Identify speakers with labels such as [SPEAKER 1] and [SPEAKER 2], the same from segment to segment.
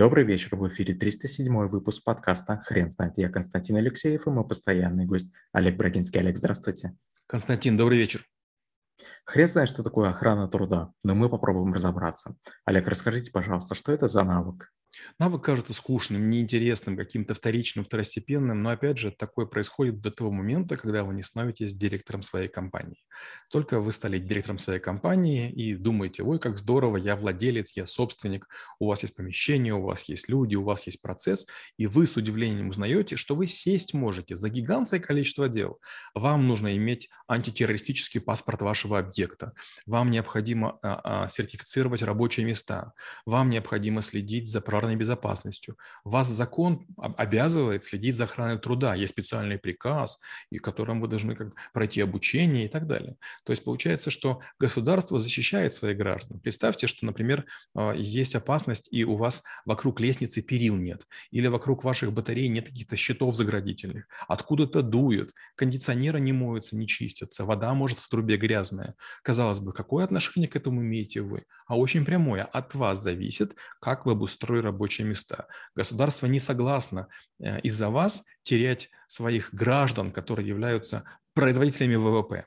[SPEAKER 1] Добрый вечер, в эфире 307 выпуск подкаста «Хрен знает». Я Константин Алексеев и мой постоянный гость Олег Брагинский. Олег, здравствуйте.
[SPEAKER 2] Константин, добрый вечер.
[SPEAKER 1] Хрен знает, что такое охрана труда, но мы попробуем разобраться. Олег, расскажите, пожалуйста, что это за навык?
[SPEAKER 2] Навык кажется скучным, неинтересным, каким-то вторичным, второстепенным, но опять же такое происходит до того момента, когда вы не становитесь директором своей компании. Только вы стали директором своей компании и думаете, ой, как здорово, я владелец, я собственник, у вас есть помещение, у вас есть люди, у вас есть процесс, и вы с удивлением узнаете, что вы сесть можете за гигантское количество дел. Вам нужно иметь антитеррористический паспорт вашего объекта, вам необходимо а, а, сертифицировать рабочие места, вам необходимо следить за пожарной безопасностью. Вас закон обязывает следить за охраной труда. Есть специальный приказ, и которым вы должны как пройти обучение и так далее. То есть получается, что государство защищает своих граждан. Представьте, что, например, а, есть опасность, и у вас вокруг лестницы перил нет, или вокруг ваших батарей нет каких-то щитов заградительных, откуда-то дует, кондиционеры не моются, не чистятся, вода может в трубе грязная. Казалось бы, какое отношение к этому имеете вы? А очень прямое. От вас зависит, как вы обустроили рабочие места. Государство не согласно э, из-за вас терять своих граждан, которые являются производителями ВВП.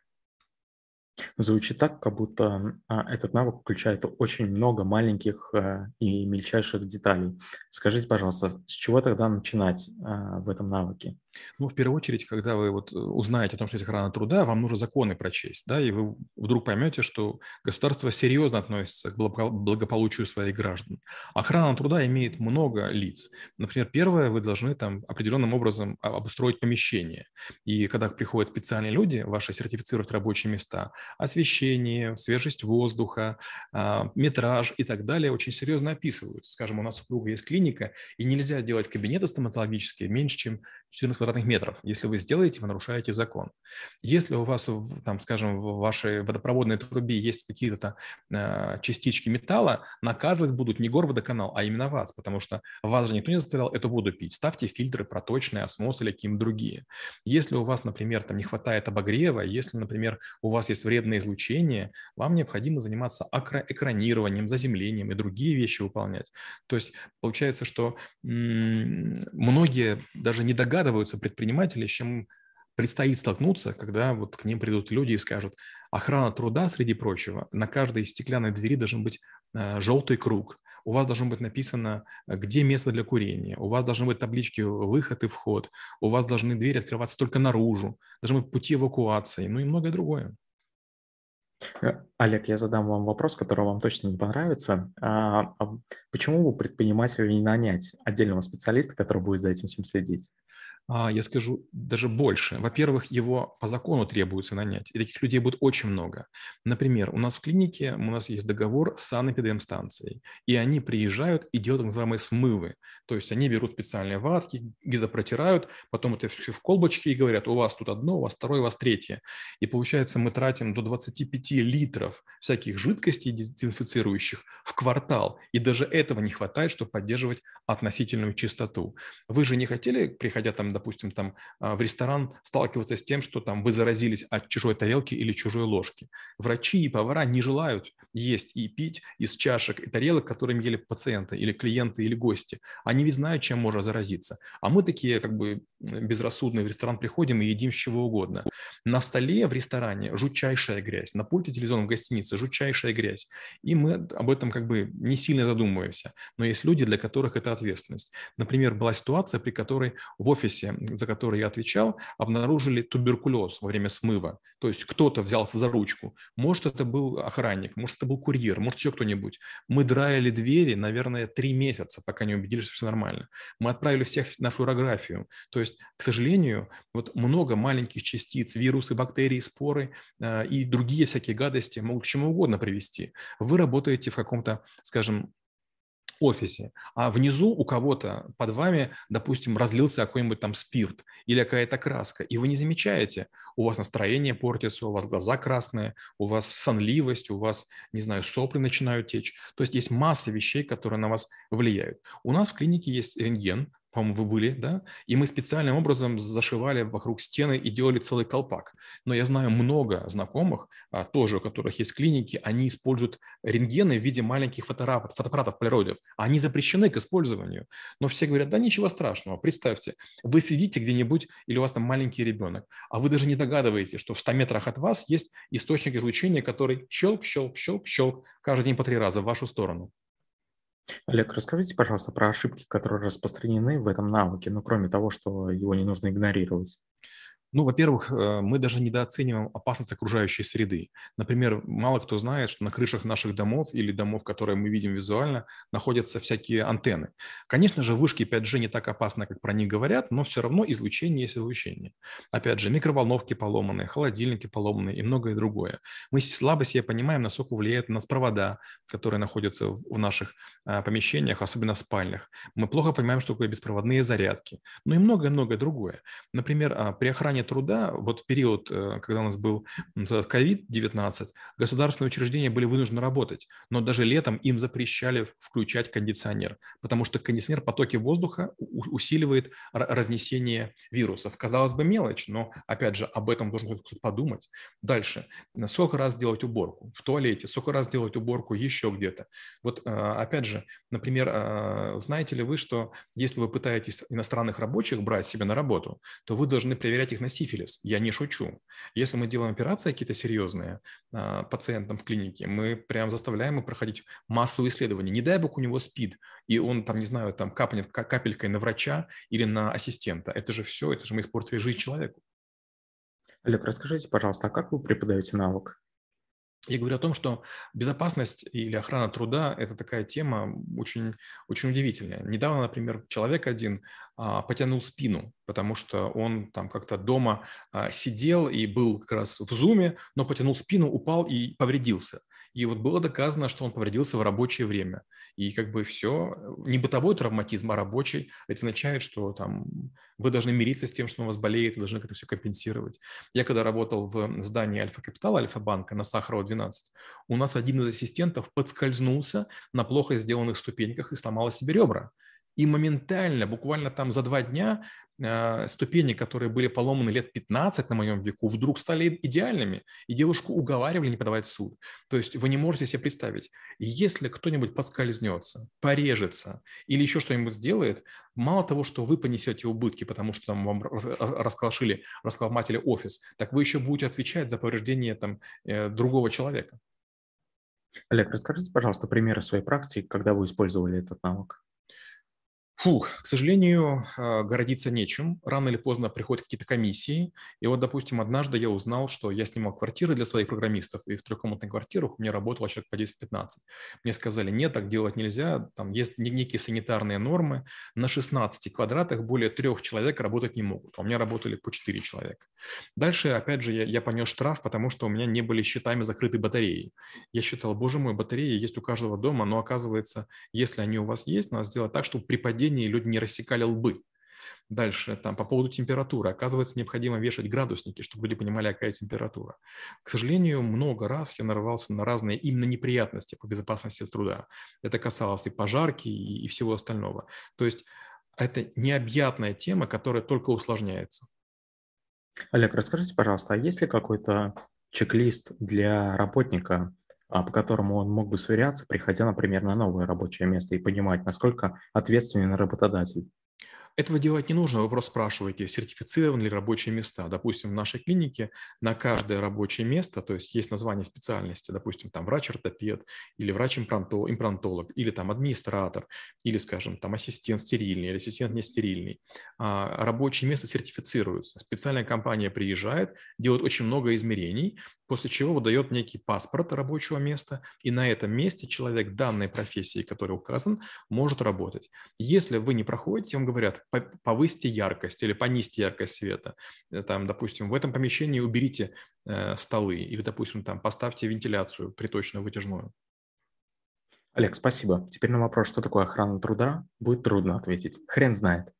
[SPEAKER 1] Звучит так, как будто а, этот навык включает очень много маленьких а, и мельчайших деталей. Скажите, пожалуйста, с чего тогда начинать а, в этом навыке?
[SPEAKER 2] Ну, в первую очередь, когда вы вот э, узнаете о том, что есть охрана труда, вам нужно законы прочесть, да, и вы вдруг поймете, что государство серьезно относится к благополучию своих граждан. Охрана труда имеет много лиц. Например, первое, вы должны там определенным образом обустроить помещение. И когда приходят специальные люди, ваши сертифицировать рабочие места, освещение, свежесть воздуха, а, метраж и так далее очень серьезно описывают. Скажем, у нас в кругу есть клиника, и нельзя делать кабинеты стоматологические меньше, чем 14 квадратных метров. Если вы сделаете, вы нарушаете закон. Если у вас, там, скажем, в вашей водопроводной трубе есть какие-то э, частички металла, наказывать будут не горводоканал, а именно вас, потому что вас же никто не заставлял эту воду пить. Ставьте фильтры проточные, осмос или какие-то другие. Если у вас, например, там не хватает обогрева, если, например, у вас есть вредное излучение, вам необходимо заниматься экранированием, заземлением и другие вещи выполнять. То есть получается, что многие даже не догадываются, догадываются предприниматели, с чем предстоит столкнуться, когда вот к ним придут люди и скажут, охрана труда, среди прочего, на каждой стеклянной двери должен быть э, желтый круг, у вас должно быть написано, где место для курения, у вас должны быть таблички выход и вход, у вас должны двери открываться только наружу, должны быть пути эвакуации, ну и многое другое.
[SPEAKER 1] Э, Олег, я задам вам вопрос, который вам точно не понравится. А, а почему бы предпринимателю не нанять отдельного специалиста, который будет за этим всем следить?
[SPEAKER 2] А, я скажу даже больше. Во-первых, его по закону требуется нанять, и таких людей будет очень много. Например, у нас в клинике у нас есть договор с санэпидемстанцией, и они приезжают и делают так называемые смывы. То есть они берут специальные ватки, где-то протирают, потом это все в колбочке и говорят, у вас тут одно, у вас второе, у вас третье. И получается, мы тратим до 25 литров всяких жидкостей дезинфицирующих в квартал, и даже этого не хватает, чтобы поддерживать относительную чистоту. Вы же не хотели, приходя там допустим, там а, в ресторан сталкиваться с тем, что там вы заразились от чужой тарелки или чужой ложки. Врачи и повара не желают есть и пить из чашек и тарелок, которыми ели пациенты или клиенты или гости. Они ведь знают, чем можно заразиться. А мы такие как бы безрассудные в ресторан приходим и едим с чего угодно. На столе в ресторане жутчайшая грязь, на пульте телевизионном в гостинице жутчайшая грязь. И мы об этом как бы не сильно задумываемся. Но есть люди, для которых это ответственность. Например, была ситуация, при которой в офисе офисе, за который я отвечал, обнаружили туберкулез во время смыва. То есть кто-то взялся за ручку. Может, это был охранник, может, это был курьер, может, еще кто-нибудь. Мы драили двери, наверное, три месяца, пока не убедились, что все нормально. Мы отправили всех на флюорографию. То есть, к сожалению, вот много маленьких частиц, вирусы, бактерии, споры э, и другие всякие гадости могут к чему угодно привести. Вы работаете в каком-то, скажем, офисе, а внизу у кого-то под вами, допустим, разлился какой-нибудь там спирт или какая-то краска, и вы не замечаете, у вас настроение портится, у вас глаза красные, у вас сонливость, у вас, не знаю, сопли начинают течь. То есть есть масса вещей, которые на вас влияют. У нас в клинике есть рентген, по-моему, вы были, да, и мы специальным образом зашивали вокруг стены и делали целый колпак. Но я знаю много знакомых, а, тоже у которых есть клиники, они используют рентгены в виде маленьких фотоаппаратов, фотоаппаратов полироидов. Они запрещены к использованию. Но все говорят, да ничего страшного, представьте, вы сидите где-нибудь или у вас там маленький ребенок, а вы даже не догадываетесь, что в 100 метрах от вас есть источник излучения, который щелк, щелк, щелк, щелк каждый день по три раза в вашу сторону.
[SPEAKER 1] Олег, расскажите, пожалуйста, про ошибки, которые распространены в этом навыке, ну, кроме того, что его не нужно игнорировать.
[SPEAKER 2] Ну, во-первых, э, мы даже недооцениваем опасность окружающей среды. Например, мало кто знает, что на крышах наших домов или домов, которые мы видим визуально, находятся всякие антенны. Конечно же, вышки 5G не так опасны, как про них говорят, но все равно излучение есть излучение. Опять же, микроволновки поломанные, холодильники поломанные и многое другое. Мы слабо себе понимаем, насколько влияют на нас провода, которые находятся в наших а, помещениях, особенно в спальнях. Мы плохо понимаем, что такое беспроводные зарядки. Ну и многое-многое другое. Например, а, при охране труда, вот в период, э, когда у нас был COVID-19, государственные учреждения были вынуждены работать, но даже летом им запрещали включать кондиционер, потому что кондиционер потоки воздуха усиливает разнесение вирусов. Казалось бы, мелочь, но, опять же, об этом должен кто-то подумать. Дальше. Сколько раз делать уборку? В туалете. Сколько раз делать уборку еще где-то? Вот, э, опять же, например, э, знаете ли вы, что если вы пытаетесь иностранных рабочих брать себе на работу, то вы должны проверять их на сифилис. Я не шучу. Если мы делаем операции какие-то серьезные а, пациентам в клинике, мы прям заставляем их проходить массу исследований. Не дай бог у него спид, и он там, не знаю, там капнет капелькой на врача или на ассистента. Это же все, это же мы испортили жизнь человеку.
[SPEAKER 1] Олег, расскажите, пожалуйста, а как вы преподаете навык?
[SPEAKER 2] Я говорю о том, что безопасность или охрана труда – это такая тема очень, очень удивительная. Недавно, например, человек один а, потянул спину, потому что он там как-то дома а, сидел и был как раз в зуме, но потянул спину, упал и повредился. И вот было доказано, что он повредился в рабочее время. И как бы все, не бытовой травматизм, а рабочий, это означает, что там вы должны мириться с тем, что у вас болеет, вы должны это все компенсировать. Я когда работал в здании Альфа Капитала, Альфа-банка на Сахарова 12, у нас один из ассистентов подскользнулся на плохо сделанных ступеньках и сломал себе ребра. И моментально, буквально там за два дня, э, ступени, которые были поломаны лет 15 на моем веку, вдруг стали идеальными, и девушку уговаривали не подавать в суд. То есть вы не можете себе представить, если кто-нибудь подскользнется, порежется или еще что-нибудь сделает, мало того, что вы понесете убытки, потому что там вам расколошили, расколматили офис, так вы еще будете отвечать за повреждение там, э, другого человека.
[SPEAKER 1] Олег, расскажите, пожалуйста, примеры своей практики, когда вы использовали этот навык.
[SPEAKER 2] Фух, к сожалению, а, городиться нечем. Рано или поздно приходят какие-то комиссии. И вот, допустим, однажды я узнал, что я снимал квартиры для своих программистов, и в трехкомнатных квартирах у меня работало человек по 10-15. Мне сказали, нет, так делать нельзя, там есть некие санитарные нормы. На 16 квадратах более трех человек работать не могут. А у меня работали по 4 человека. Дальше, опять же, я, я понес штраф, потому что у меня не были счетами закрыты батареи. Я считал, боже мой, батареи есть у каждого дома, но оказывается, если они у вас есть, надо сделать так, чтобы при падении падении люди не рассекали лбы. Дальше, там, по поводу температуры. Оказывается, необходимо вешать градусники, чтобы люди понимали, какая температура. К сожалению, много раз я нарывался на разные именно неприятности по безопасности труда. Это касалось и пожарки, и, и всего остального. То есть это необъятная тема, которая только усложняется.
[SPEAKER 1] Олег, расскажите, пожалуйста, а есть ли какой-то чек-лист для работника, по которому он мог бы сверяться, приходя, например, на новое рабочее место и понимать, насколько ответственен работодатель.
[SPEAKER 2] Этого делать не нужно, вы просто спрашиваете, сертифицированы ли рабочие места. Допустим, в нашей клинике на каждое рабочее место, то есть есть название специальности, допустим, там врач-ортопед или врач-имплантолог, или там администратор, или, скажем, там ассистент стерильный или ассистент нестерильный. А рабочее место сертифицируется. Специальная компания приезжает, делает очень много измерений, после чего выдает некий паспорт рабочего места, и на этом месте человек данной профессии, который указан, может работать. Если вы не проходите, вам говорят, повысьте яркость или понизьте яркость света. Э, там, допустим, в этом помещении уберите э, столы или, допустим, там поставьте вентиляцию приточную, вытяжную.
[SPEAKER 1] Олег, спасибо. Теперь на вопрос, что такое охрана труда, будет трудно ответить. Хрен знает.